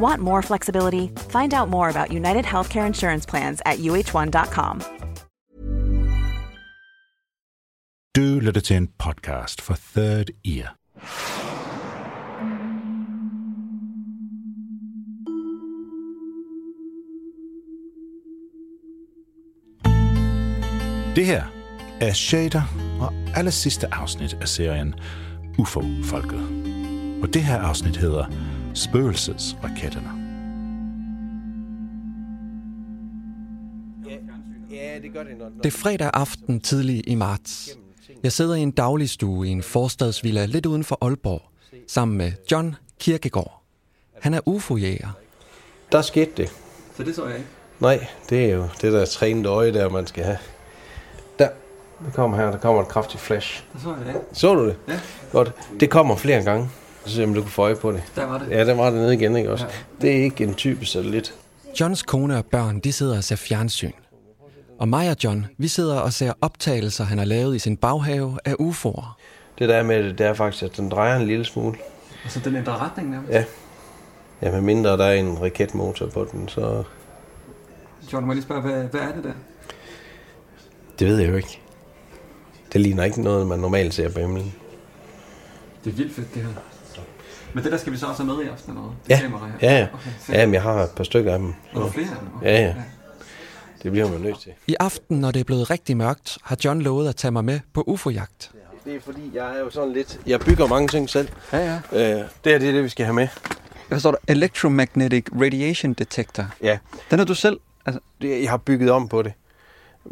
Want more flexibility? Find out more about United Healthcare Insurance Plans at uh1.com. Du lytter podcast for Third Ear. Det her er Shader og aller sidste afsnit af serien UFO-folket. Og det her afsnit hedder Spøgelsesraketterne. Ja, det gør det, når, Det er fredag aften tidlig i marts. Jeg sidder i en dagligstue i en forstadsvilla lidt uden for Aalborg, sammen med John Kirkegaard. Han er UFO-jæger. Der skete det. Så det så jeg ikke. Nej, det er jo det der trænede øje, der man skal have. Der, det kommer her, der kommer et kraftigt flash. Det så jeg ikke. Så du det? Ja. Godt. Det kommer flere gange. Så om du kan få øje på det. Der var det. Ja, der var det nede igen, ikke også? Ja. Det er ikke en type satellit. Johns kone og børn, de sidder og ser fjernsyn. Og mig og John, vi sidder og ser optagelser, han har lavet i sin baghave af UFO'er. Det der er med det, det er faktisk, at den drejer en lille smule. Altså, den ændrer retning nærmest. Ja. Ja, med mindre der er en raketmotor på den, så... John, må jeg lige spørge, hvad, hvad er det der? Det ved jeg jo ikke. Det ligner ikke noget, man normalt ser på himlen. Det er vildt fedt, det her. Men det der skal vi så også have med i aften eller noget? Det Ja, kamera her. ja, ja. Okay, fedt. Ja, men jeg har et par stykker af dem. Og der er flere af dem? Okay. Ja, ja. Det bliver man nødt til. I aften, når det er blevet rigtig mørkt, har John lovet at tage mig med på UFO-jagt. Det er fordi, jeg er jo sådan lidt... Jeg bygger mange ting selv. Ja, ja. Øh, det er det, er det, vi skal have med. Hvad står der? Electromagnetic Radiation Detector. Ja, Den har du selv... Altså, det, jeg har bygget om på det.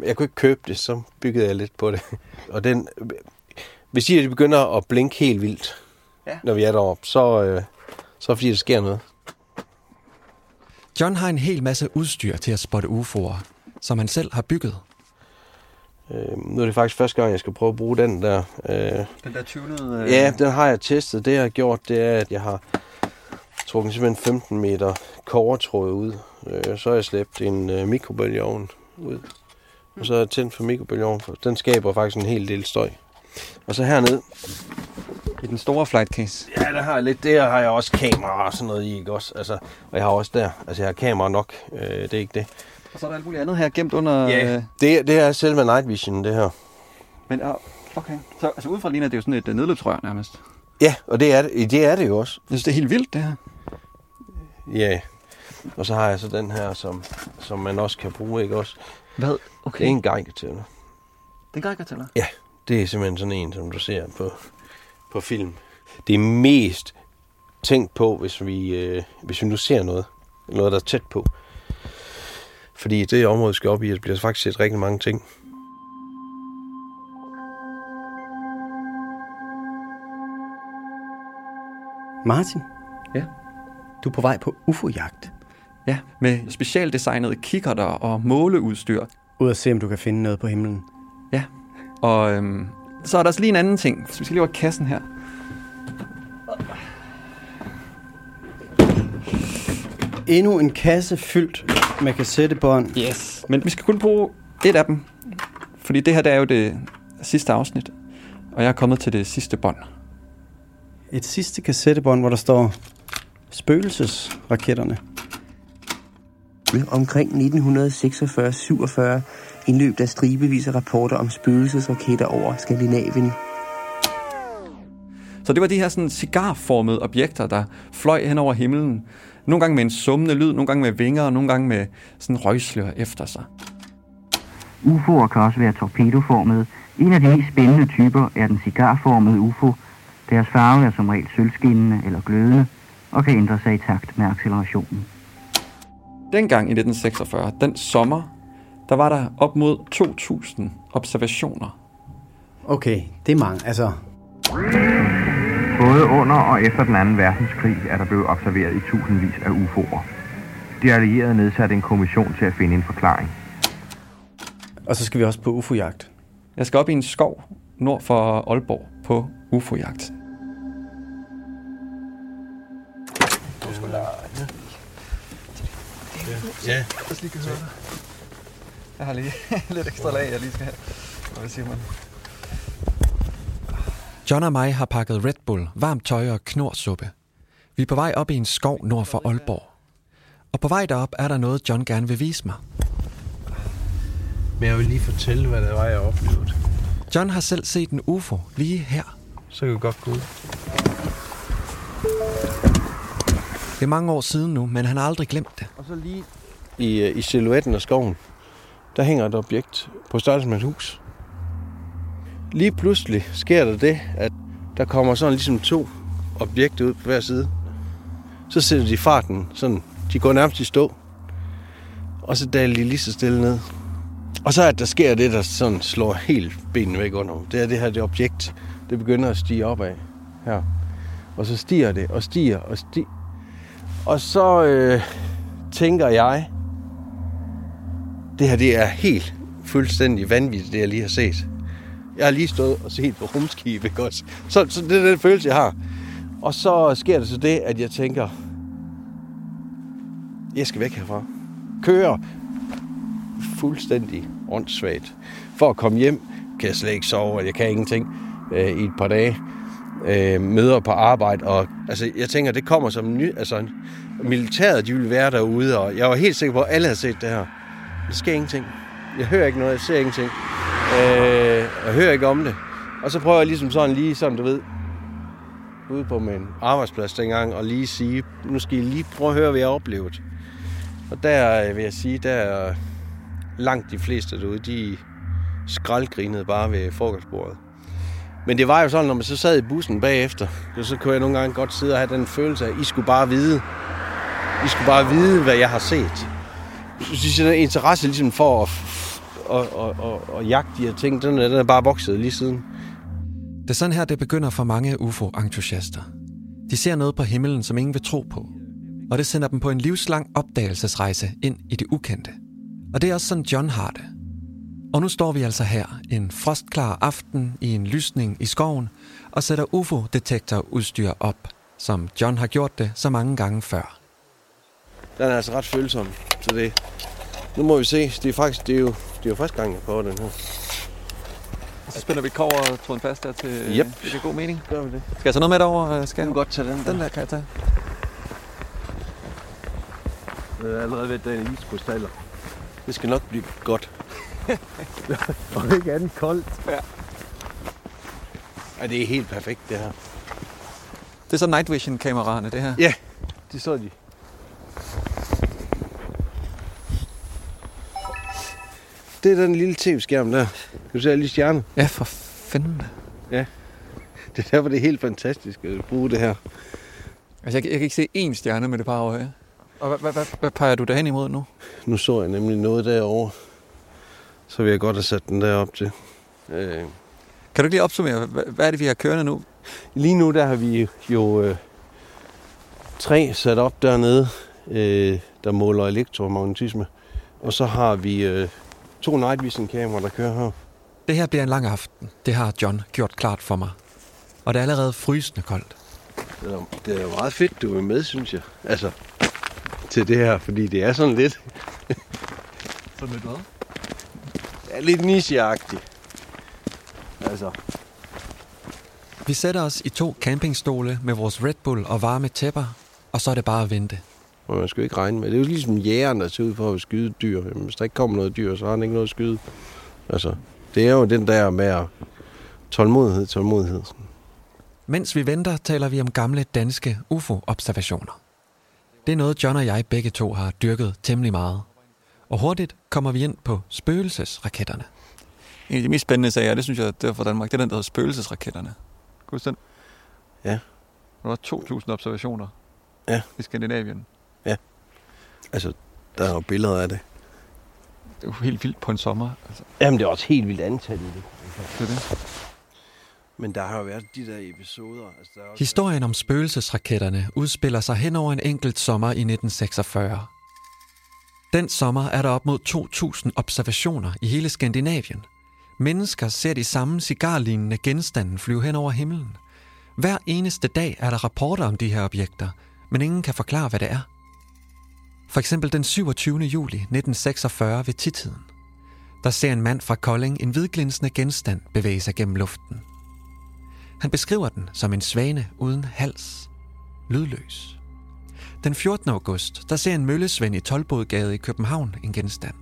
Jeg kunne ikke købe det, så byggede jeg lidt på det. Og den... Hvis I begynder at blinke helt vildt, Ja. når vi er deroppe, så, øh, så er det fordi, der sker noget. John har en hel masse udstyr til at spotte UFO'er, som han selv har bygget. Øh, nu er det faktisk første gang, jeg skal prøve at bruge den der. Øh, den der tunede... Øh... Ja, den har jeg testet. Det jeg har gjort, det er, at jeg har trukket simpelthen 15 meter kovertråd ud. Øh, så har jeg slæbt en øh, mikrobølgeovn ud. Og så har jeg tændt for mikrobølgeovnen, for den skaber faktisk en hel del støj. Og så hernede, I den store flight case. ja, der har jeg lidt, der har jeg også kamera og sådan noget i, ikke også? Altså, og jeg har også der, altså jeg har kamera nok, øh, det er ikke det. Og så er der alt muligt andet her gemt under... Øh... det, det er selve night vision, det her. Men okay. Så altså, udefra ligner det jo sådan et uh, nedløbsrør nærmest. Ja, og det er det, det er det jo også. Jeg synes, det er helt vildt, det her. Ja, og så har jeg så den her, som, som man også kan bruge, ikke også? Hvad? Det Okay. er en geigertæller. Den grækker til dig. Ja, det er simpelthen sådan en, som du ser på, på film. Det er mest tænkt på, hvis vi, øh, hvis vi nu ser noget. Noget, der er tæt på. Fordi det område, vi skal op i, bliver faktisk set rigtig mange ting. Martin? Ja? Du er på vej på UFO-jagt. Ja, med specialdesignede kikkerter og måleudstyr. Ud at se, om du kan finde noget på himlen. Ja, og øhm, så er der også lige en anden ting. Så vi skal lige over kassen her. Endnu en kasse fyldt med kassettebånd. Yes. Men vi skal kun bruge et af dem, fordi det her det er jo det sidste afsnit, og jeg er kommet til det sidste bånd. Et sidste kassettebånd, hvor der står spøgelsesraketterne. Omkring 1946-47 indløb der stribevis af rapporter om spøgelsesraketter over Skandinavien. Så det var de her sådan cigarformede objekter, der fløj hen over himlen. Nogle gange med en summende lyd, nogle gange med vinger, og nogle gange med sådan røgslør efter sig. UFO'er kan også være torpedoformede. En af de mest spændende typer er den cigarformede UFO. Deres farve er som regel sølvskinnende eller glødende og kan ændre sig i takt med accelerationen. Dengang i 1946, den sommer, der var der op mod 2.000 observationer. Okay, det er mange. Altså, Både under og efter den anden verdenskrig er der blevet observeret i tusindvis af UFO'er. De allierede nedsatte en kommission til at finde en forklaring. og så skal vi også på UFO-jagt. Jeg skal op i en skov nord for Aalborg på UFO-jagt. Ja. Jeg har lige lidt ekstra lag, jeg lige skal have. Hvad siger man? John og mig har pakket Red Bull, varmt tøj og knorsuppe. Vi er på vej op i en skov nord for Aalborg. Og på vej derop er der noget, John gerne vil vise mig. Men jeg vil lige fortælle, hvad det var, jeg oplevede. John har selv set en UFO lige her. Så kan vi godt gå ud. Det er mange år siden nu, men han har aldrig glemt det. Så lige i, øh, i silhuetten af skoven, der hænger et objekt på størrelse med et hus. Lige pludselig sker der det, at der kommer sådan ligesom to objekter ud på hver side. Så sætter de farten sådan, de går nærmest i stå. Og så daler de lige så stille ned. Og så at der sker det, der sådan slår helt benene væk under dem. Det er det her det objekt, det begynder at stige opad her. Og så stiger det, og stiger, og stiger. Og så øh, tænker jeg, det her det er helt fuldstændig vanvittigt, det jeg lige har set. Jeg har lige stået og set på rumskib, ikke også? Så, så det er den følelse, jeg har. Og så sker der så det, at jeg tænker, jeg skal væk herfra. Kører fuldstændig åndssvagt. For at komme hjem, kan jeg slet ikke sove, og jeg kan ingenting øh, i et par dage. Øh, møder på arbejde, og altså, jeg tænker, det kommer som ny... Altså, militæret, de ville være derude, og jeg var helt sikker på, at alle havde set det her. Der sker ingenting. Jeg hører ikke noget, jeg ser ingenting. Øh, jeg hører ikke om det. Og så prøver jeg ligesom sådan lige, som du ved, ude på min arbejdsplads dengang, og lige sige, nu skal I lige prøve at høre, hvad jeg har oplevet. Og der øh, vil jeg sige, der er langt de fleste derude, de skraldgrinede bare ved frokostbordet. Men det var jo sådan, når man så sad i bussen bagefter, så kunne jeg nogle gange godt sidde og have den følelse af, at I skulle bare vide, i skal bare vide, hvad jeg har set. Så synes jeg, interesse ligesom for at, at, at, at, at jagte de her ting, den er, den er bare vokset lige siden. Det er sådan her, det begynder for mange UFO-entusiaster. De ser noget på himlen, som ingen vil tro på. Og det sender dem på en livslang opdagelsesrejse ind i det ukendte. Og det er også sådan, John har det. Og nu står vi altså her en frostklar aften i en lysning i skoven og sætter UFO-detektorudstyr op, som John har gjort det så mange gange før. Den er altså ret følsom, så det... Nu må vi se. Det er faktisk, det er jo, det er jo første gang, jeg prøver den her. Så spænder vi kover fast der til Yep. det er god mening. Gør vi det? Skal jeg så noget med derover? Skal Du kan godt tage den der. Den der kan jeg tage. Jeg er allerede ved den iskrystaller. Det skal nok blive godt. og ikke andet koldt. Ja. Ja, det er helt perfekt, det her. Det er så night vision kameraerne, det her. Ja, det så de. Det er den lille tv-skærm der. Kan du se alle de stjerner? Ja, for fanden. Det er derfor, det er helt fantastisk at bruge det her. Altså, jeg, jeg kan ikke se én stjerne med det par øje. Og hvad, hvad, hvad, hvad peger du derhen imod nu? Nu så jeg nemlig noget derovre. Så vil jeg godt have sat den der op til. Øh, Kan du ikke lige opsummere, hvad, hvad er det, vi har kørende nu? Lige nu der har vi jo øh, tre sat op dernede, øh, der måler elektromagnetisme. Og så har vi øh, to night vision kameraer, der kører her. Det her bliver en lang aften. Det har John gjort klart for mig. Og det er allerede frysende koldt. Det er, det er jo meget fedt, du er med, synes jeg. Altså, til det her, fordi det er sådan lidt... Sådan lidt hvad? er lidt nicheagtigt. Altså, Vi sætter os i to campingstole med vores Red Bull og varme tæpper, og så er det bare at vente. Og man skal jo ikke regne med. Det er jo ligesom jægeren, der ser ud for at skyde dyr. Jamen, hvis der ikke kommer noget dyr, så har han ikke noget at skyde. Altså, det er jo den der med tålmodighed, tålmodighed. Mens vi venter, taler vi om gamle danske UFO-observationer. Det er noget, John og jeg begge to har dyrket temmelig meget. Og hurtigt kommer vi ind på spøgelsesraketterne. En af de mest spændende sager, det synes jeg, det er fra Danmark, det er den, der hedder spøgelsesraketterne. Kan du den? Ja. Der var 2.000 observationer Ja. i Skandinavien. Altså, der er jo billeder af det. Det er jo helt vildt på en sommer. Altså, Jamen, det er også helt vildt antal i det. det er det. Men der har jo været de der episoder. Altså, der er også... Historien om spøgelsesraketterne udspiller sig hen over en enkelt sommer i 1946. Den sommer er der op mod 2.000 observationer i hele Skandinavien. Mennesker ser de samme cigarlignende genstande flyve hen over himlen. Hver eneste dag er der rapporter om de her objekter, men ingen kan forklare, hvad det er. For eksempel den 27. juli 1946 ved titiden. Der ser en mand fra Kolding en hvidglinsende genstand bevæge sig gennem luften. Han beskriver den som en svane uden hals. Lydløs. Den 14. august, der ser en møllesvend i Tolbodgade i København en genstand.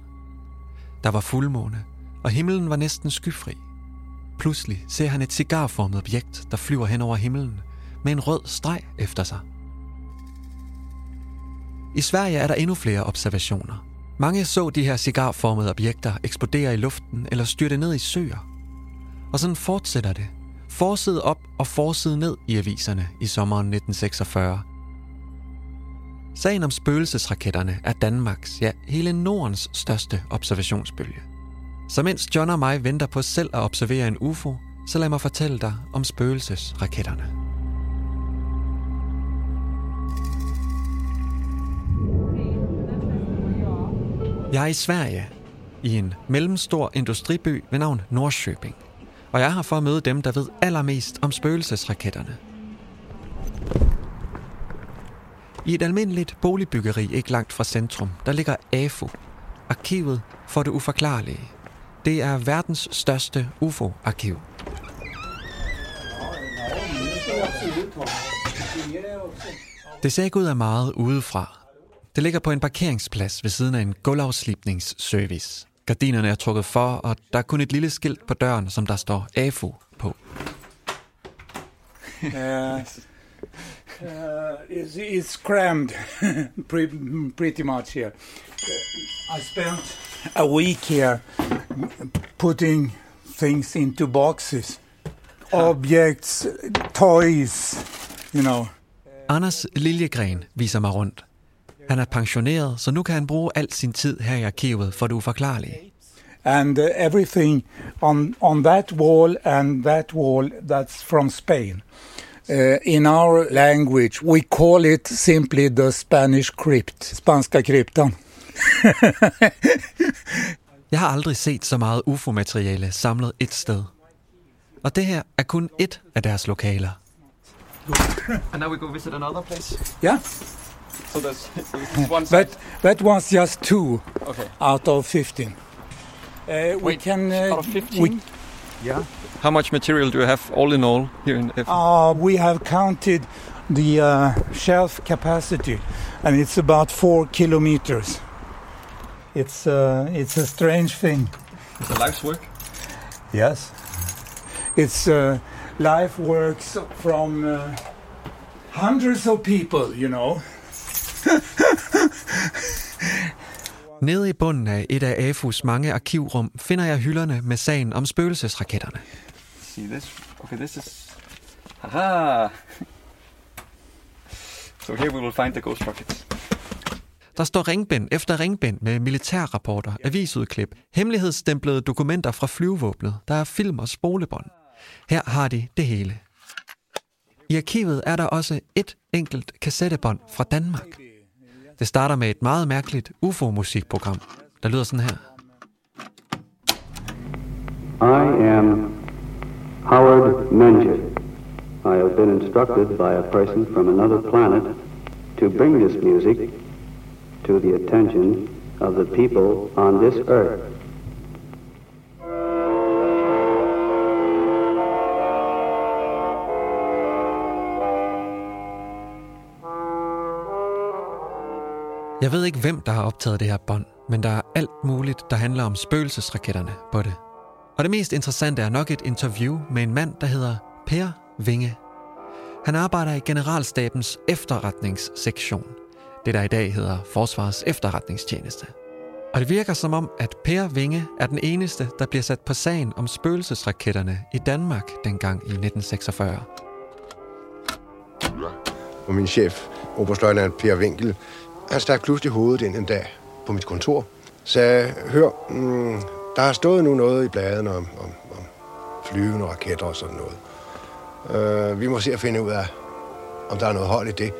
Der var fuldmåne, og himlen var næsten skyfri. Pludselig ser han et cigarformet objekt, der flyver hen over himlen, med en rød streg efter sig. I Sverige er der endnu flere observationer. Mange så de her cigarformede objekter eksplodere i luften eller styrte ned i søer. Og sådan fortsætter det. Forside op og forside ned i aviserne i sommeren 1946. Sagen om spøgelsesraketterne er Danmarks, ja hele Nordens største observationsbølge. Så mens John og mig venter på selv at observere en UFO, så lad mig fortælle dig om spøgelsesraketterne. Jeg er i Sverige, i en mellemstor industriby ved navn Norrköping. Og jeg er her for at møde dem, der ved allermest om spøgelsesraketterne. I et almindeligt boligbyggeri ikke langt fra centrum, der ligger AFU, Arkivet for det uforklarlige. Det er verdens største UFO-arkiv. Det ser ikke ud af meget udefra. Det ligger på en parkeringsplads ved siden af en gulvafslipningsservice. Gardinerne er trukket for, og der er kun et lille skilt på døren, som der står AFU på. uh, uh, it's, it's crammed pretty, pretty much here. Uh, I spent a week here putting things into boxes, objects, toys, you know. Anders Liljegren viser mig rundt. Han er pensioneret, så nu kan han bruge al sin tid her i arkivet for det uforklarlige. And uh, everything on, on that wall and that wall, that's from Spain. Uh, in our language, we call it simply the Spanish crypt, spanska kryptan. Jeg har aldrig set så meget UFO-materiale samlet et sted. Og det her er kun et af deres lokaler. And now we go visit another place. Yeah, So there's it's one but that was just two Okay. out of 15. Uh, we can. Uh, out of 15? Yeah. How much material do you have all in all here in F? Uh, we have counted the uh, shelf capacity, and it's about four kilometers. It's uh, it's a strange thing. It's a life's work. Yes, it's uh, life works from uh, hundreds of people. You know. Nede i bunden af et af AFU's mange arkivrum finder jeg hylderne med sagen om spøgelsesraketterne. See this? Okay, this is. Aha! So here we will find the ghost rockets. Der står ringbind efter ringbind med militærrapporter, avisudklip, hemmelighedsstemplede dokumenter fra flyvevåbnet, der er film og spolebånd. Her har de det hele. I arkivet er der også et enkelt kassettebånd fra Danmark. Det starter med et meget mærkeligt UFO-musikprogram, der lyder sådan her. I am Howard Menger. I have been instructed by a person from another planet to bring this music to the attention of the people on this earth. Jeg ved ikke, hvem der har optaget det her bånd, men der er alt muligt, der handler om spøgelsesraketterne på det. Og det mest interessante er nok et interview med en mand, der hedder Per Vinge. Han arbejder i Generalstabens efterretningssektion, det der i dag hedder Forsvarets efterretningstjeneste. Og det virker som om, at Per Vinge er den eneste, der bliver sat på sagen om spøgelsesraketterne i Danmark dengang i 1946. Og min chef, oberstløjtnant Per Winkel, han stak pludselig hovedet ind en dag på mit kontor. Sagde, hør, mm, der har stået nu noget i bladene om, om, om flyvende raketter og sådan noget. Uh, vi må se at finde ud af, om der er noget hold i det.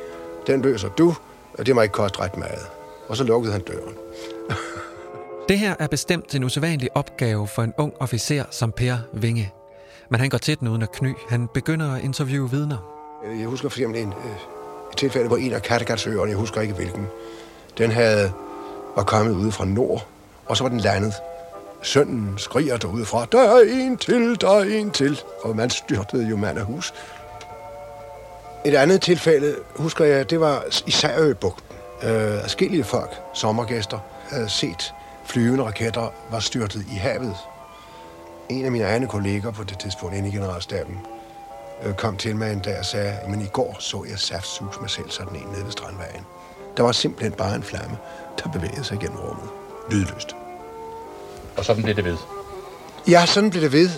Den løser du, og det må ikke koste ret meget. Og så lukkede han døren. Det her er bestemt en usædvanlig opgave for en ung officer som Per Vinge. Men han går til den uden at kny. Han begynder at interviewe vidner. Jeg husker for eksempel en, øh, et tilfælde på en af Kattegatsøerne, jeg husker ikke hvilken. Den havde, var kommet ude fra nord, og så var den landet. Sønnen skriger derude fra, der er en til, der er en til. Og man styrtede jo mand af hus. Et andet tilfælde, husker jeg, det var i Særøbugten. Øh, Askelige folk, sommergæster, havde set flyvende raketter var styrtet i havet. En af mine egne kolleger på det tidspunkt inde i generalstaben øh, kom til mig en dag og sagde, men i går så jeg saftsus med selv sådan en nede ved Strandvejen. Der var simpelthen bare en flamme, der bevægede sig gennem rummet. Lydløst. Og sådan blev det ved? Ja, sådan blev det ved.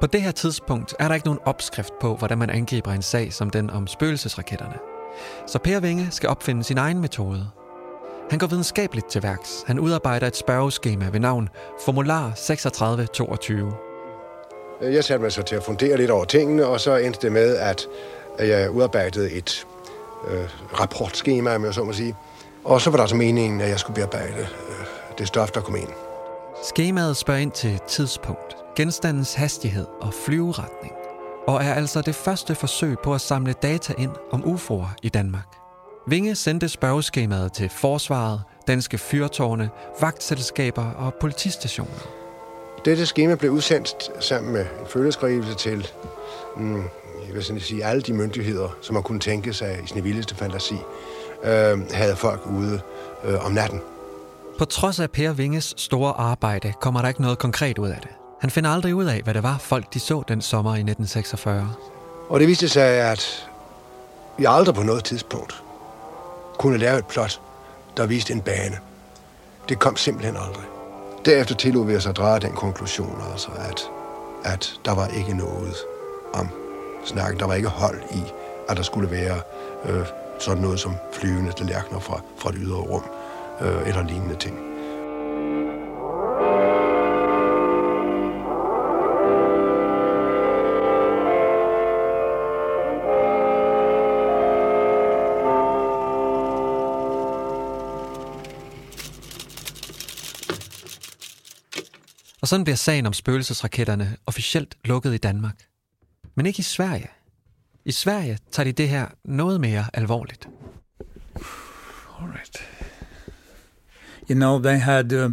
På det her tidspunkt er der ikke nogen opskrift på, hvordan man angriber en sag som den om spøgelsesraketterne. Så Per Vinge skal opfinde sin egen metode. Han går videnskabeligt til værks. Han udarbejder et spørgeskema ved navn Formular 3622. Øh, jeg satte mig så til at fundere lidt over tingene, og så endte det med, at jeg udarbejdede et øh, rapportskema, om jeg så må sige. Og så var der så meningen, at jeg skulle bearbejde øh, det stof, der kom ind. Skemaet spørger ind til tidspunkt, genstandens hastighed og flyveretning, og er altså det første forsøg på at samle data ind om UFO'er i Danmark. Vinge sendte spørgeskemaet til Forsvaret, danske fyrtårne, vagtselskaber og politistationer. Dette skema blev udsendt sammen med en følgeskrivelse til mm, jeg vil sådan sige, alle de myndigheder, som man kunne tænke sig i sin vildeste fantasi, øh, havde folk ude øh, om natten. På trods af Per Vinges store arbejde, kommer der ikke noget konkret ud af det. Han finder aldrig ud af, hvad det var, folk de så den sommer i 1946. Og det viste sig, at vi aldrig på noget tidspunkt kunne lave et plot, der viste en bane. Det kom simpelthen aldrig. Derefter tillod vi os at drage den konklusion, altså at, at der var ikke noget om snakken. Der var ikke hold i, at der skulle være øh, sådan noget som flyvende tallerkener fra, fra et ydre rum øh, eller lignende ting. Sådan bliver sagen om spøgelsesraketterne officielt lukket i Danmark. Men ikke i Sverige. I Sverige tager de det her noget mere alvorligt. All right. You know, they had uh,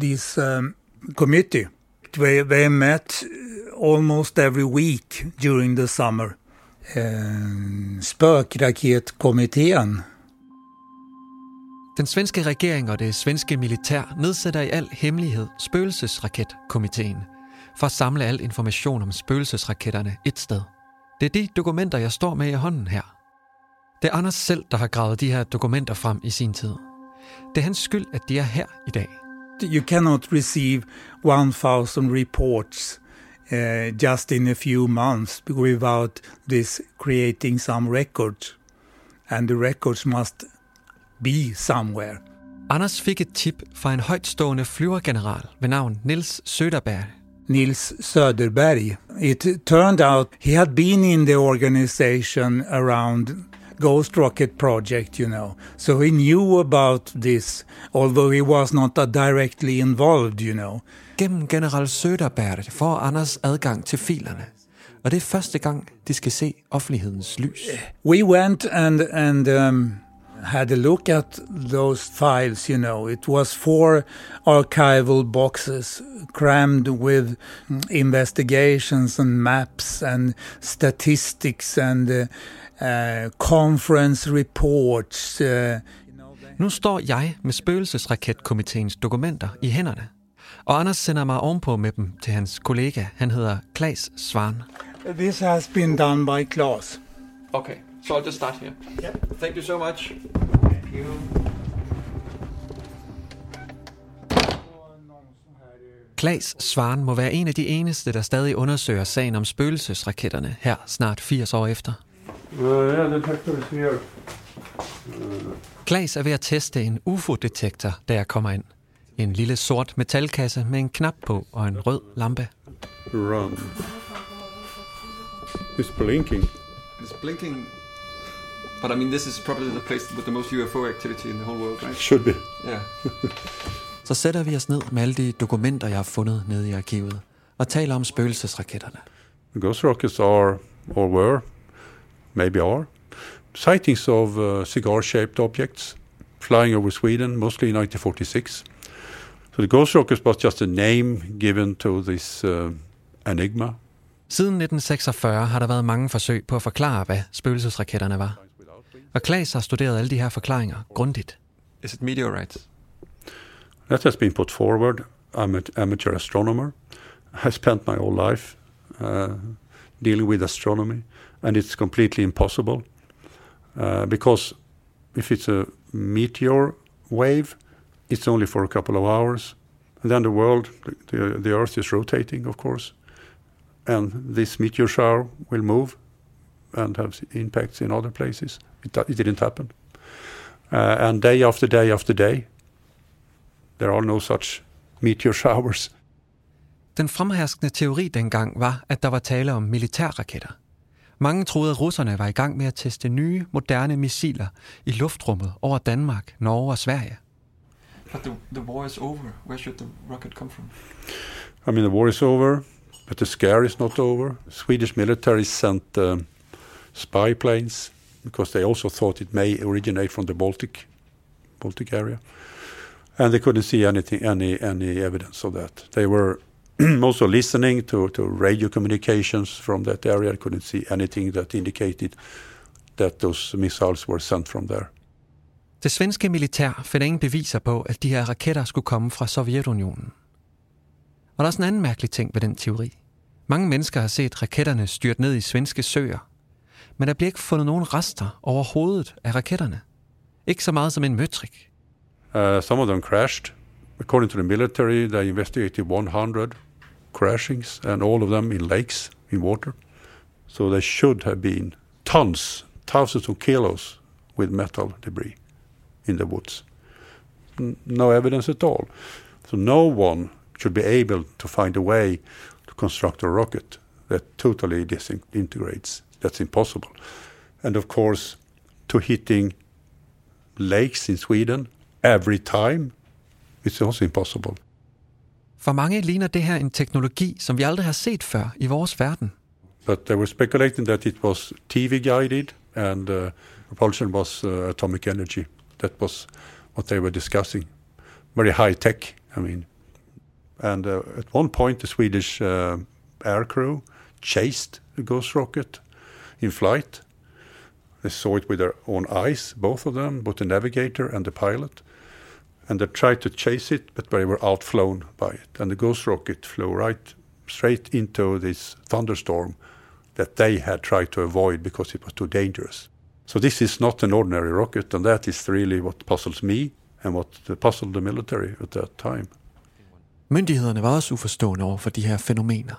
this um, committee. They, they met uh, almost every week during the summer. Uh, spökraketkommittén. Den svenske regering og det svenske militær nedsætter i al hemmelighed spøgelsesraketkomiteen for at samle al information om spøgelsesraketterne et sted. Det er de dokumenter, jeg står med i hånden her. Det er Anders selv, der har gravet de her dokumenter frem i sin tid. Det er hans skyld, at de er her i dag. You cannot receive 1000 reports uh, just in a few months without this creating some records. And the records must be somewhere. Anders fik et tip fra en højtstående flyvergeneral ved navn Nils Söderberg. Nils Söderberg. It turned out he had been in the organization around Ghost Rocket project, you know. So he knew about this, although he was not directly involved, you know. Gennem general Söderberg får Anders adgang til filerne. Og det er første gang, de skal se offentlighedens lys. We went and, and um, had a look at those files, you know. It was four archival boxes crammed with investigations and maps and statistics and uh, uh, conference reports. Uh, Nu står jeg med spøgelsesraketkomiteens dokumenter i hænderne, og Anders sender mig ovenpå med dem til hans kollega. Han hedder Klaas Svan. This has been done by Claes. Okay, so I'll just start here. Yep. Thank you so much. Thank you. Klaas Svan må være en af de eneste, der stadig undersøger sagen om spøgelsesraketterne her snart 80 år efter. Yeah. Klaas er ved at teste en UFO-detektor, da jeg kommer ind. En lille sort metalkasse med en knap på og en rød lampe. Run. It's blinking. It's blinking. But I mean, this is probably the place with the most UFO activity in the whole world, right? Should be. Yeah. Så sætter vi os ned med alle de dokumenter, jeg har fundet nede i arkivet, og taler om spøgelsesraketterne. The ghost rockets are, or were, maybe are, sightings of uh, cigar-shaped objects flying over Sweden, mostly in 1946. So the ghost rockets was just a name given to this uh, enigma. Siden 1946 har der været mange forsøg på at forklare, hvad spøgelsesraketterne var. Og Klaas har studeret alle de her forklaringer grundigt. Is it meteorites? That has been put forward. I'm an amateur astronomer. I spent my whole life uh, dealing with astronomy, and it's completely impossible uh, because if it's a meteor wave, it's only for a couple of hours, and then the world, the, the, the Earth is rotating, of course, and this meteor shower will move and have impacts in other places. It, it didn't happen, uh, and day after day after day, there are no such meteor showers. Den fremherskende teori dengang var, at der var tale om militærraketter. Mange troede, at russerne var i gang med at teste nye, moderne missiler i luftrummet over Danmark, Norge og Sverige. But the, the war is over. Where should the rocket come from? I mean, the war is over, but the scare is not over. Swedish military sent um, spy planes because they also thought it may originate from the Baltic, Baltic area, and they couldn't see anything, any any evidence of that. They were also listening to, to radio communications from that area. Couldn't see anything that indicated that those missiles were sent from there. Det svenske militær finder ingen beviser på, at de her raketter skulle komme fra Sovjetunionen. Og der er også en anden mærkelig ting ved den teori. Mange mennesker har set raketterne styrt ned i svenske søer, men der bliver ikke fundet nogen rester af raketterne. Ikke så meget som en møtrik. Uh, some of them crashed. According to the military, they investigated 100 crashings, and all of them in lakes, in water. So there should have been tons, thousands of kilos with metal debris in the woods. No evidence at all. So no one should be able to find a way to construct a rocket that totally disintegrates. That's impossible. And of course, to hitting lakes in Sweden every time, it's also impossible. For mange ligner det her en teknologi, som vi aldrig har set før i vores verden. But they were speculating that it was TV guided and uh, propulsion was uh, atomic energy. That was what they were discussing. Very high tech, I mean. And uh, at one point, the Swedish uh, air crew chased the Ghost rocket in flight. They saw it with their own eyes, both of them, both the navigator and the pilot. And they tried to chase it, but they were outflown by it. And the Ghost rocket flew right straight into this thunderstorm that they had tried to avoid because it was too dangerous. So this is not an ordinary rocket, and that is really what puzzles me and what puzzled the military at that time. Myndighederne var også uforstående over for de her fænomener.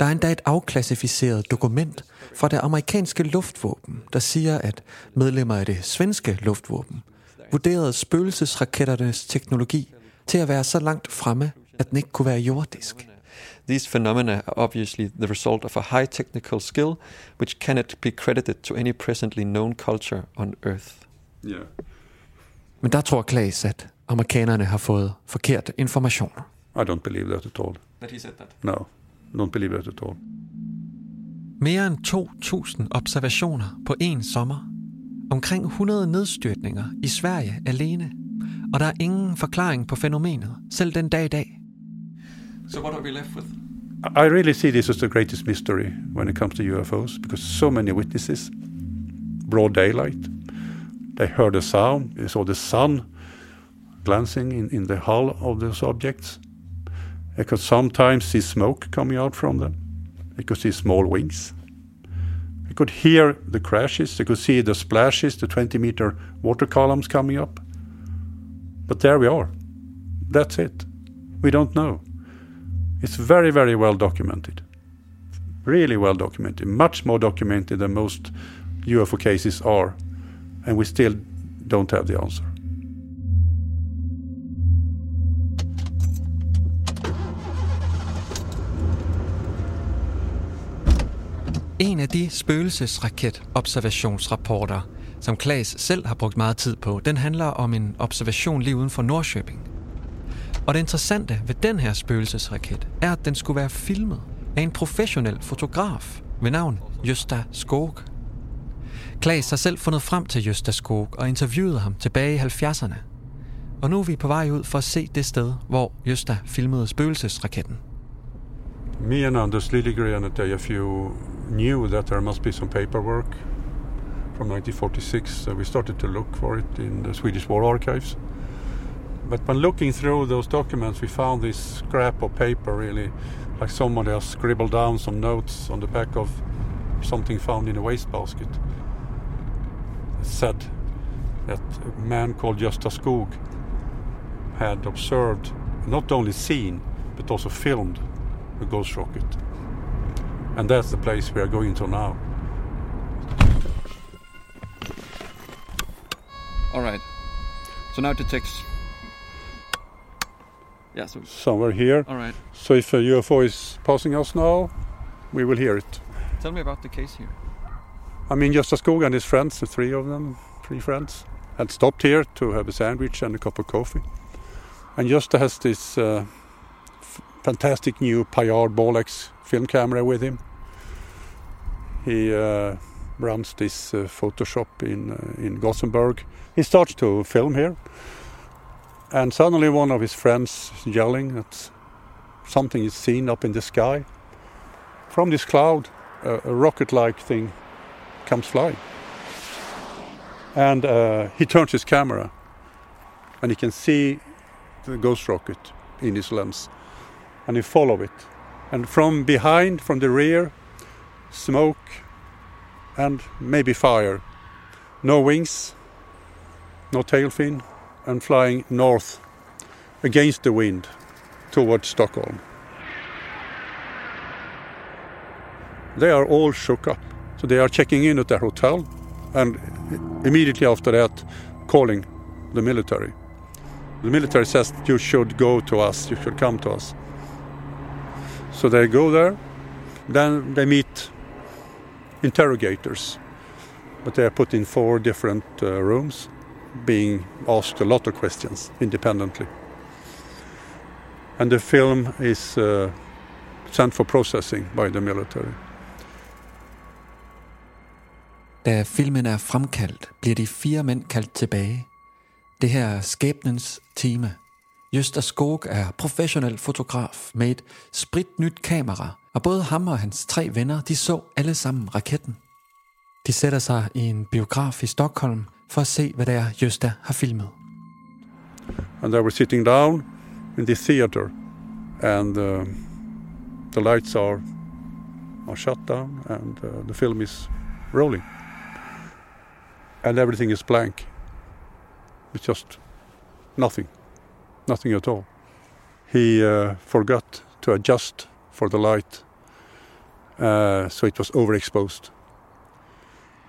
Der er endda et afklassificeret dokument fra det amerikanske luftvåben, der siger, at medlemmer af det svenske luftvåben vurderede spøgelsesraketternes teknologi til at være så langt fremme, at den ikke kunne være jordisk. These phenomena are obviously the result of a high technical skill which cannot be credited to any presently known culture on Earth. Yeah. Men der tror Klaas, at amerikanerne har fået forkerte informationer. I don't believe that at all. That he said that. No, don't believe at all. Mere end 2.000 observationer på en sommer. Omkring 100 nedstyrtninger i Sverige alene. Og der er ingen forklaring på fænomenet, selv den dag i dag. So what are we left with? I really see this as the greatest mystery when it comes to UFOs because so many witnesses, broad daylight. They heard a sound. They saw the sun glancing in, in the hull of those objects. They could sometimes see smoke coming out from them. They could see small wings. They could hear the crashes. They could see the splashes, the 20 meter water columns coming up. But there we are. That's it. We don't know. It's very, very well documented. Really well documented. Much more documented than most UFO cases are. And we still don't have the answer. En af de spøgelsesraket-observationsrapporter, som Klaas selv har brugt meget tid på, den handler om en observation lige uden for Nordsjøbing. Og det interessante ved den her spøgelsesraket er, at den skulle være filmet af en professionel fotograf ved navn Gösta Skog. Klaas har selv fundet frem til Gösta Skog og interviewet ham tilbage i 70'erne. Og nu er vi på vej ud for at se det sted, hvor Gösta filmede spøgelsesraketten. Me and Anders Lillegren at AFU knew that there must be some paperwork from 1946, so we started to look for it in the Swedish War Archives. But when looking through those documents, we found this scrap of paper, really, like somebody has scribbled down some notes on the back of something found in a wastebasket. It said that a man called Gösta Skog had observed, not only seen, but also filmed a ghost rocket. And that's the place we are going to now. All right. So now to text. Yeah, so Somewhere here. All right. So if a UFO is passing us now, we will hear it. tell me about the case here. I mean, Gösta Skog and his friends, the three of them, three friends, had stopped here to have a sandwich and a cup of coffee. And Gösta has this uh, fantastic new Payard Bolex film camera with him. He uh, runs this uh, Photoshop in uh, in Gothenburg. He starts to film here, and suddenly one of his friends is yelling that something is seen up in the sky. From this cloud, a, a rocket-like thing comes flying, and uh, he turns his camera, and he can see the ghost rocket in his lens, and he follow it, and from behind, from the rear, smoke and maybe fire. No wings, no tail fin, and flying north against the wind towards Stockholm. They are all shook up. So they are checking in at their hotel and immediately after that calling the military. The military says you should go to us, you should come to us. So they go there, then they meet interrogators, but they are put in four different uh, rooms, being asked a lot of questions independently. And the film is uh, sent for processing by the military. Da filmen er fremkaldt, bliver de fire mænd kaldt tilbage. Det her er skæbnens tema. Gösta Skog er professionel fotograf med et spritnyt kamera, og både ham og hans tre venner, de så alle sammen raketten. De sætter sig i en biograf i Stockholm for at se, hvad det er, Gösta har filmet. And they were sitting down in the theater, and uh, the lights are are shut down, and uh, the film is rolling, and everything is blank. It's just nothing, nothing at all. He uh, forgot to adjust for the light, uh, so it was overexposed.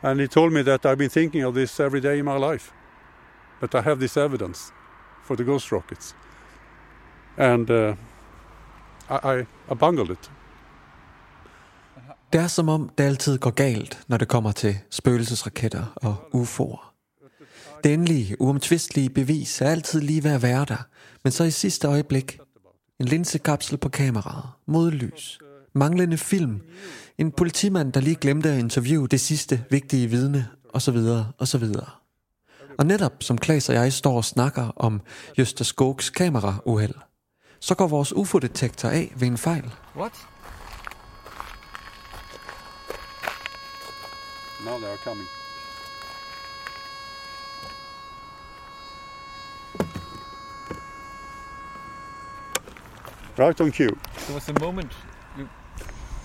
And he told me that I've been thinking of this every day in my life, that I have this evidence for the ghost rockets. And uh, I, I, bungled it. Det er som om, det altid går galt, når det kommer til spøgelsesraketter og UFO'er. Det endelige, uomtvistelige bevis er altid lige ved at være der, men så i sidste øjeblik. En linsekapsel på kameraet, modlys, manglende film, en politimand, der lige glemte at interviewe det sidste vigtige vidne, osv., osv. Og netop som Klaas og jeg står og snakker om Gösta Skogs kamerauheld, så går vores UFO-detektor af ved en fejl. What? Now they are coming. Right on cue. There was a moment you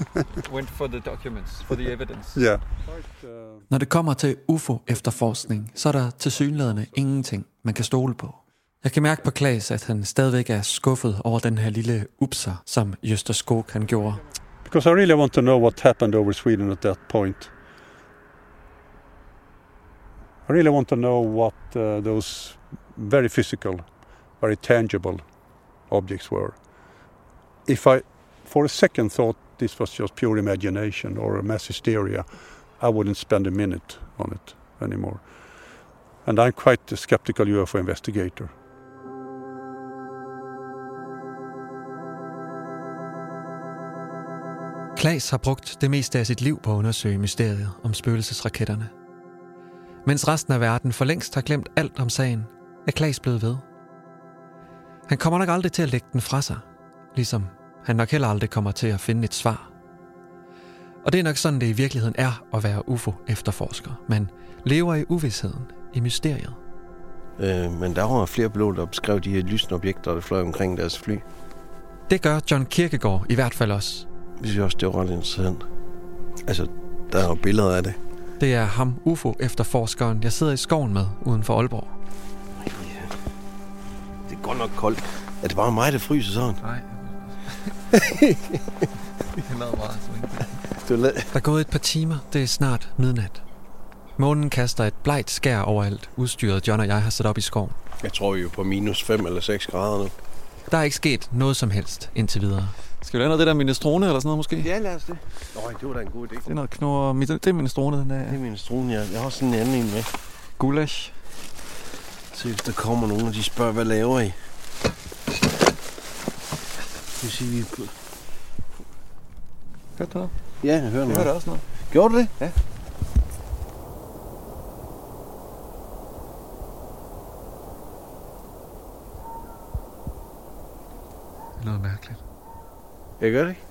went for the documents, for the evidence. Yeah. Når det kommer til UFO-efterforskning, så er der til synlædende ingenting, man kan stole på. Jeg kan mærke på Klaas, at han stadigvæk er skuffet over den her lille upser, som Jøster Skog han gjorde. Because I really want to know what happened over Sweden at that point. I really want to know what uh, those very physical, very tangible objects were. If I, for a second, thought this was just pure imagination or a mass hysteria, I wouldn't spend a minute on it anymore. And I'm quite a skeptical UFO investigator. Klaas har brugt det meste af sit liv på at undersøge mysteriet om spøgelsesraketterne. Mens resten af verden for længst har glemt alt om sagen, er Klaas blevet ved. Han kommer nok aldrig til at lægge den fra sig, ligesom han nok heller aldrig kommer til at finde et svar. Og det er nok sådan, det i virkeligheden er at være UFO-efterforsker. Man lever i uvidsheden, i mysteriet. Øh, men der var flere piloter, der beskrev de her lysende objekter, der fløj omkring deres fly. Det gør John Kirkegaard i hvert fald også. Vi synes også, det var ret interessant. Altså, der er jo billeder af det. Det er ham, UFO-efterforskeren, jeg sidder i skoven med uden for Aalborg. Det er godt nok koldt. Er det bare mig, der fryser sådan? Nej. Har lavet meget swing. Du la- Der er gået et par timer. Det er snart midnat. Månen kaster et blegt skær overalt, udstyret John og jeg har sat op i skoven. Jeg tror, vi er på minus 5 eller 6 grader nu. Der er ikke sket noget som helst indtil videre. Skal vi lave noget af det der minestrone eller sådan noget måske? Ja, lad os det. Nå, det var da en god idé. Det er noget knor... Det er minestrone, den der. Det er min strune, ja. Jeg har også sådan en anden en med. Gulasch. Se, hvis der kommer nogen, og de spørger, hvad laver I? Det vil sige, vi er. Hørte du noget? Ja, jeg hører Jeg noget. hørte også noget. Gjorde du det? Ja. Det er noget mærkeligt. Jeg gør det ikke.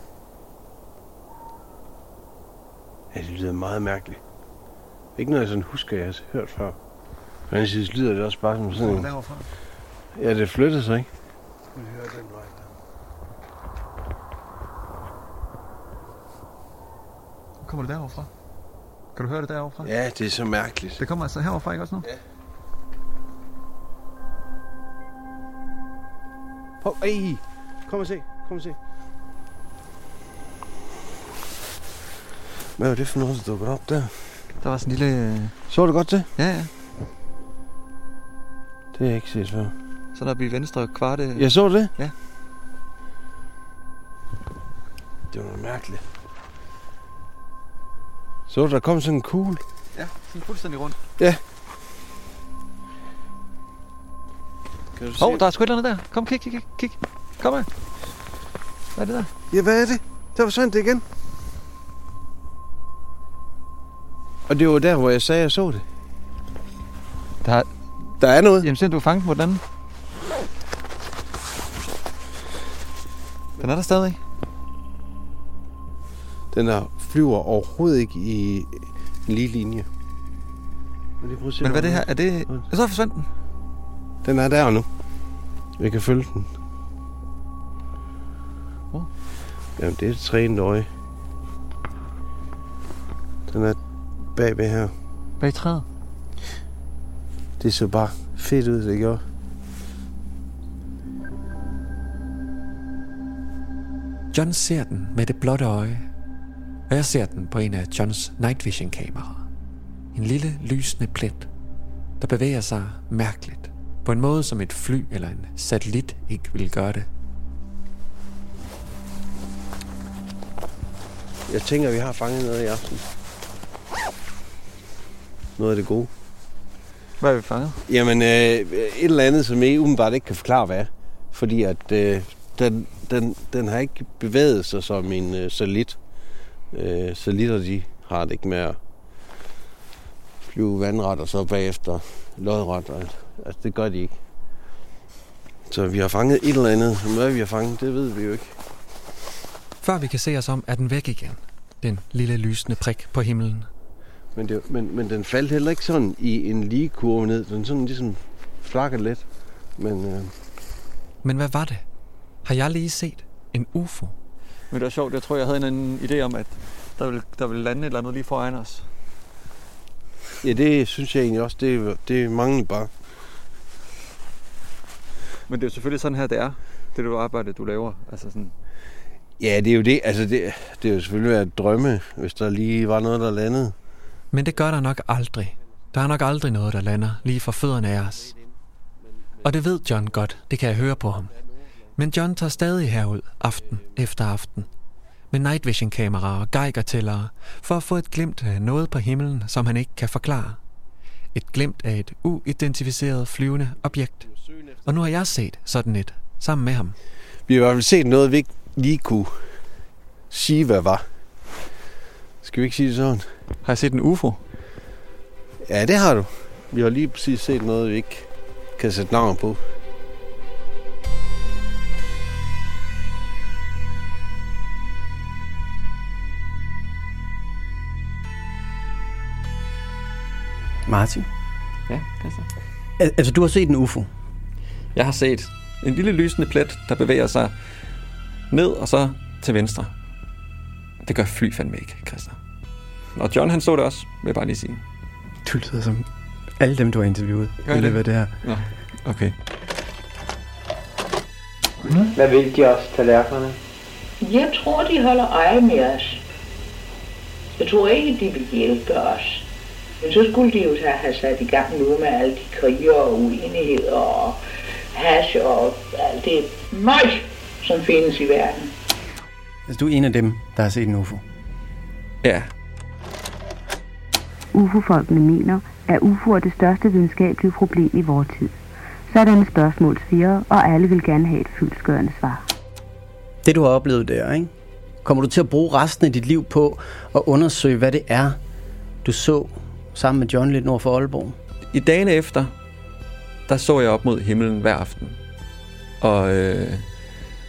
Ja, det lyder meget mærkeligt. Ikke noget, jeg sådan husker, jeg har hørt før. På den side lyder det også bare som sådan en... Derovre fra. Ja, det flytter sig, ikke? Vi hører den vej Kommer det derovre fra? Kan du høre det derovre fra? Ja, det er så mærkeligt. Det kommer altså herovre fra, ikke også nu? Ja. Hov, ej! Kom og se, kom og se. Hvad var det for noget, der dukkede op der? Der var sådan en lille... Så du godt det? Ja, ja. Det har jeg ikke set før. Så der bliver venstre kvarte... Jeg så det? Ja. Det var noget mærkeligt. Så der kom sådan en kugle? Ja, sådan fuldstændig rundt. Ja. Kan du Hov, oh, der er sgu et eller andet der. Kom, kig, kig, kig, kig. Kom her. Hvad er det der? Ja, hvad er det? Der forsvandt det igen. Og det var der, hvor jeg sagde, at jeg så det. Der, der er noget. Jamen, siden du fanget på den anden. Den er der stadig. Den der flyver overhovedet ikke i en lige linje. Men, lige se, Men hvad er det her? Er det... Så forsvandt den. Den er der nu. Vi kan følge den. Hvor? Jamen, det er et trænet øje. Den er bagved her. Bag træet? Det så bare fedt ud, det gjorde. John ser den med det blotte øje, og jeg ser den på en af Johns night vision kameraer. En lille lysende plet, der bevæger sig mærkeligt, på en måde som et fly eller en satellit ikke ville gøre det. Jeg tænker, vi har fanget noget i aften. Noget af det gode. Hvad har vi fanget? Jamen, øh, et eller andet, som jeg umiddelbart ikke kan forklare, hvad er. Fordi at øh, den, den, den har ikke bevæget sig som en øh, satellit. Øh, satellitter, de har det ikke med at flyve vandret og så bagefter lodret. Og, altså, det gør de ikke. Så vi har fanget et eller andet. Hvad vi har fanget, det ved vi jo ikke. Før vi kan se os om, er den væk igen. Den lille lysende prik på himlen. Men, det, men, men den faldt heller ikke sådan i en lige kurve ned. Den sådan ligesom flakkede lidt. Men øh, Men hvad var det? Har jeg lige set? en UFO. Men det var sjovt, jeg tror, jeg havde en idé om, at der ville, der ville lande et eller andet lige foran os. Ja, det synes jeg egentlig også, det, det mangler bare. Men det er jo selvfølgelig sådan her, det er. Det er det arbejde, du laver. Altså sådan, Ja, det er jo det. Altså, det, det er jo selvfølgelig været drømme, hvis der lige var noget, der landede. Men det gør der nok aldrig. Der er nok aldrig noget, der lander lige for fødderne af os. Og det ved John godt, det kan jeg høre på ham. Men John tager stadig herud, aften efter aften. Med night vision kameraer og geigertællere, for at få et glimt af noget på himlen, som han ikke kan forklare. Et glimt af et uidentificeret flyvende objekt. Og nu har jeg set sådan et, sammen med ham. Vi har i hvert fald set noget, vi ikke lige kunne sige, hvad var. Skal vi ikke sige det sådan? Har jeg set en UFO? Ja, det har du. Vi har lige præcis set noget, vi ikke kan sætte navn på. Martin? Ja, Christian. Al- altså, du har set en UFO? Jeg har set en lille lysende plet, der bevæger sig ned og så til venstre. Det gør fly fandme ikke, Christian. Og John han så det også, vil jeg bare lige sige. Du lyder som alle dem, du har interviewet. Gør i det? løbet af det her. Nå, okay. Hvad vil de også, tallerkenerne? Jeg tror, de holder øje med os. Jeg tror ikke, de vil hjælpe os. Men så skulle de jo så have sat i gang nu med alle de kriger og uenigheder og hash og alt det møg, som findes i verden. Altså, du er en af dem, der har set en UFO. Ja. UFO-folkene mener, at UFO er det største videnskabelige problem i vores tid. Sådanne spørgsmål sviger, og alle vil gerne have et fyldskørende svar. Det, du har oplevet der, ikke? Kommer du til at bruge resten af dit liv på at undersøge, hvad det er, du så sammen med John lidt nord for Aalborg? I dagene efter, der så jeg op mod himlen hver aften. Og, øh,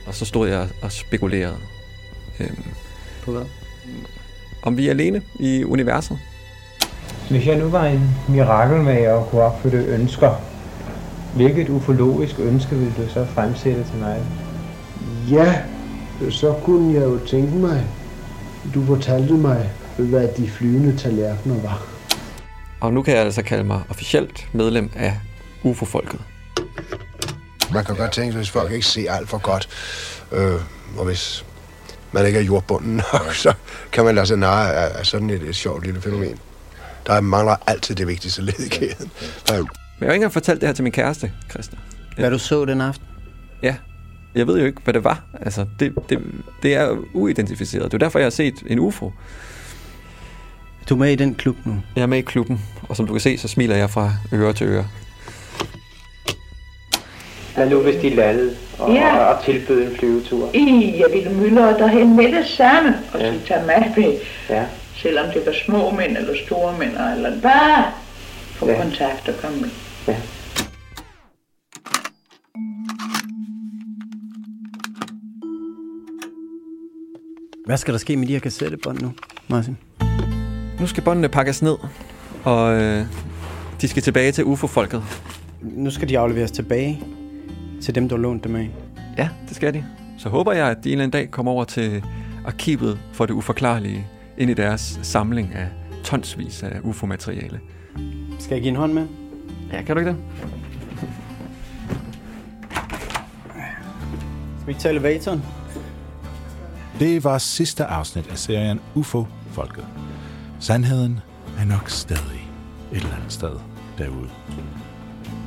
og så stod jeg og spekulerede. Øh, På hvad? om vi er alene i universet. Hvis jeg nu var en mirakelmager og kunne opfylde ønsker, hvilket ufologisk ønske ville du så fremsætte til mig? Ja, så kunne jeg jo tænke mig, du fortalte mig, hvad de flyvende tallerkener var. Og nu kan jeg altså kalde mig officielt medlem af UFO-folket. Man kan godt tænke sig, hvis folk ikke ser alt for godt, øh, og hvis man ikke er jordbunden nok, så kan man lade sig narre af, sådan et, et sjovt lille fænomen. Der mangler altid det vigtigste led i kæden. Men jeg har ikke engang fortalt det her til min kæreste, Christian. Hvad du så den aften? Ja. Jeg ved jo ikke, hvad det var. Altså, det, det, det er uidentificeret. Det er derfor, jeg har set en UFO. Du er med i den klub nu? Jeg er med i klubben, og som du kan se, så smiler jeg fra øre til øre. Hvad nu, hvis de landede og, Ja. og, og tilbød en flyvetur? I, jeg ville myldre derhen med det samme, og Ja. så tage med med, Ja. selvom det var små mænd eller store mænd, eller bare få Ja. kontakt og komme med. Ja. Hvad skal der ske med de her kassettebånd nu, Martin? Nu skal båndene pakkes ned, og øh, de skal tilbage til UFO-folket. Nu skal de afleveres tilbage til dem, du har lånt dem af. Ja, det skal de. Så håber jeg, at de en eller anden dag kommer over til arkivet for det uforklarlige, ind i deres samling af tonsvis af UFO-materiale. Skal jeg give en hånd med? Ja, kan du ikke det? Skal vi ikke tage elevatoren? Det var sidste afsnit af serien UFO-folket. Sandheden er nok stadig et eller andet sted derude.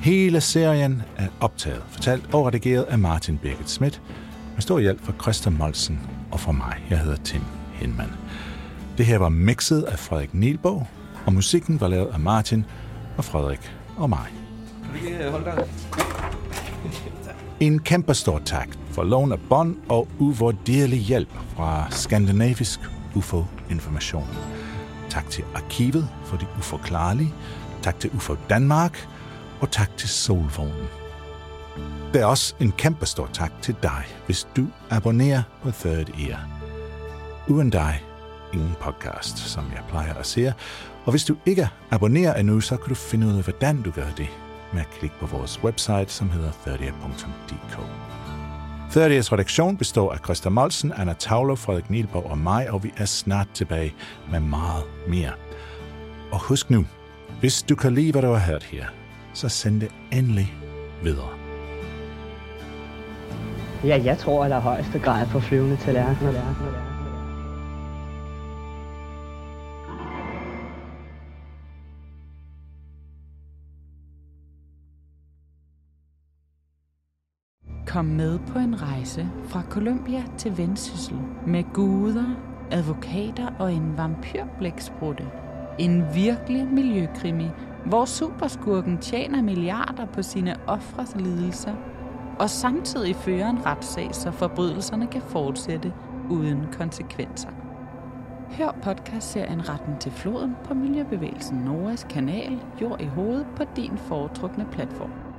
Hele serien er optaget, fortalt og redigeret af Martin Birgit Schmidt, med stor hjælp fra Christa Molsen og fra mig. Jeg hedder Tim Hinman. Det her var mixet af Frederik Nielborg, og musikken var lavet af Martin og Frederik og mig. Der? En kæmpe stor tak for lån af bånd og uvurderlig hjælp fra Skandinavisk UFO Information. Tak til Arkivet for det uforklarlige. Tak til UFO Danmark. Og tak til Solvognen. Der er også en kæmpe stor tak til dig, hvis du abonnerer på Third Ear. Uden dig, ingen podcast, som jeg plejer at sige. Og hvis du ikke abonnerer endnu, så kan du finde ud af, hvordan du gør det med at klikke på vores website, som hedder 30.dk. Third redaktion består af Christa Molsen, Anna Tavler, Frederik Nielborg og mig, og vi er snart tilbage med meget mere. Og husk nu, hvis du kan lide, hvad du har hørt her, så send det endelig videre. Ja, jeg tror at der er højeste grad på flyvende tallerkener. Kom med på en rejse fra Colombia til Vendsyssel med guder, advokater og en vampyrblæksprutte. En virkelig miljøkrimi, hvor superskurken tjener milliarder på sine ofres lidelser, og samtidig fører en retssag, så forbrydelserne kan fortsætte uden konsekvenser. Hør podcastserien Retten til floden på Miljøbevægelsen Noras kanal Jord i hovedet på din foretrukne platform.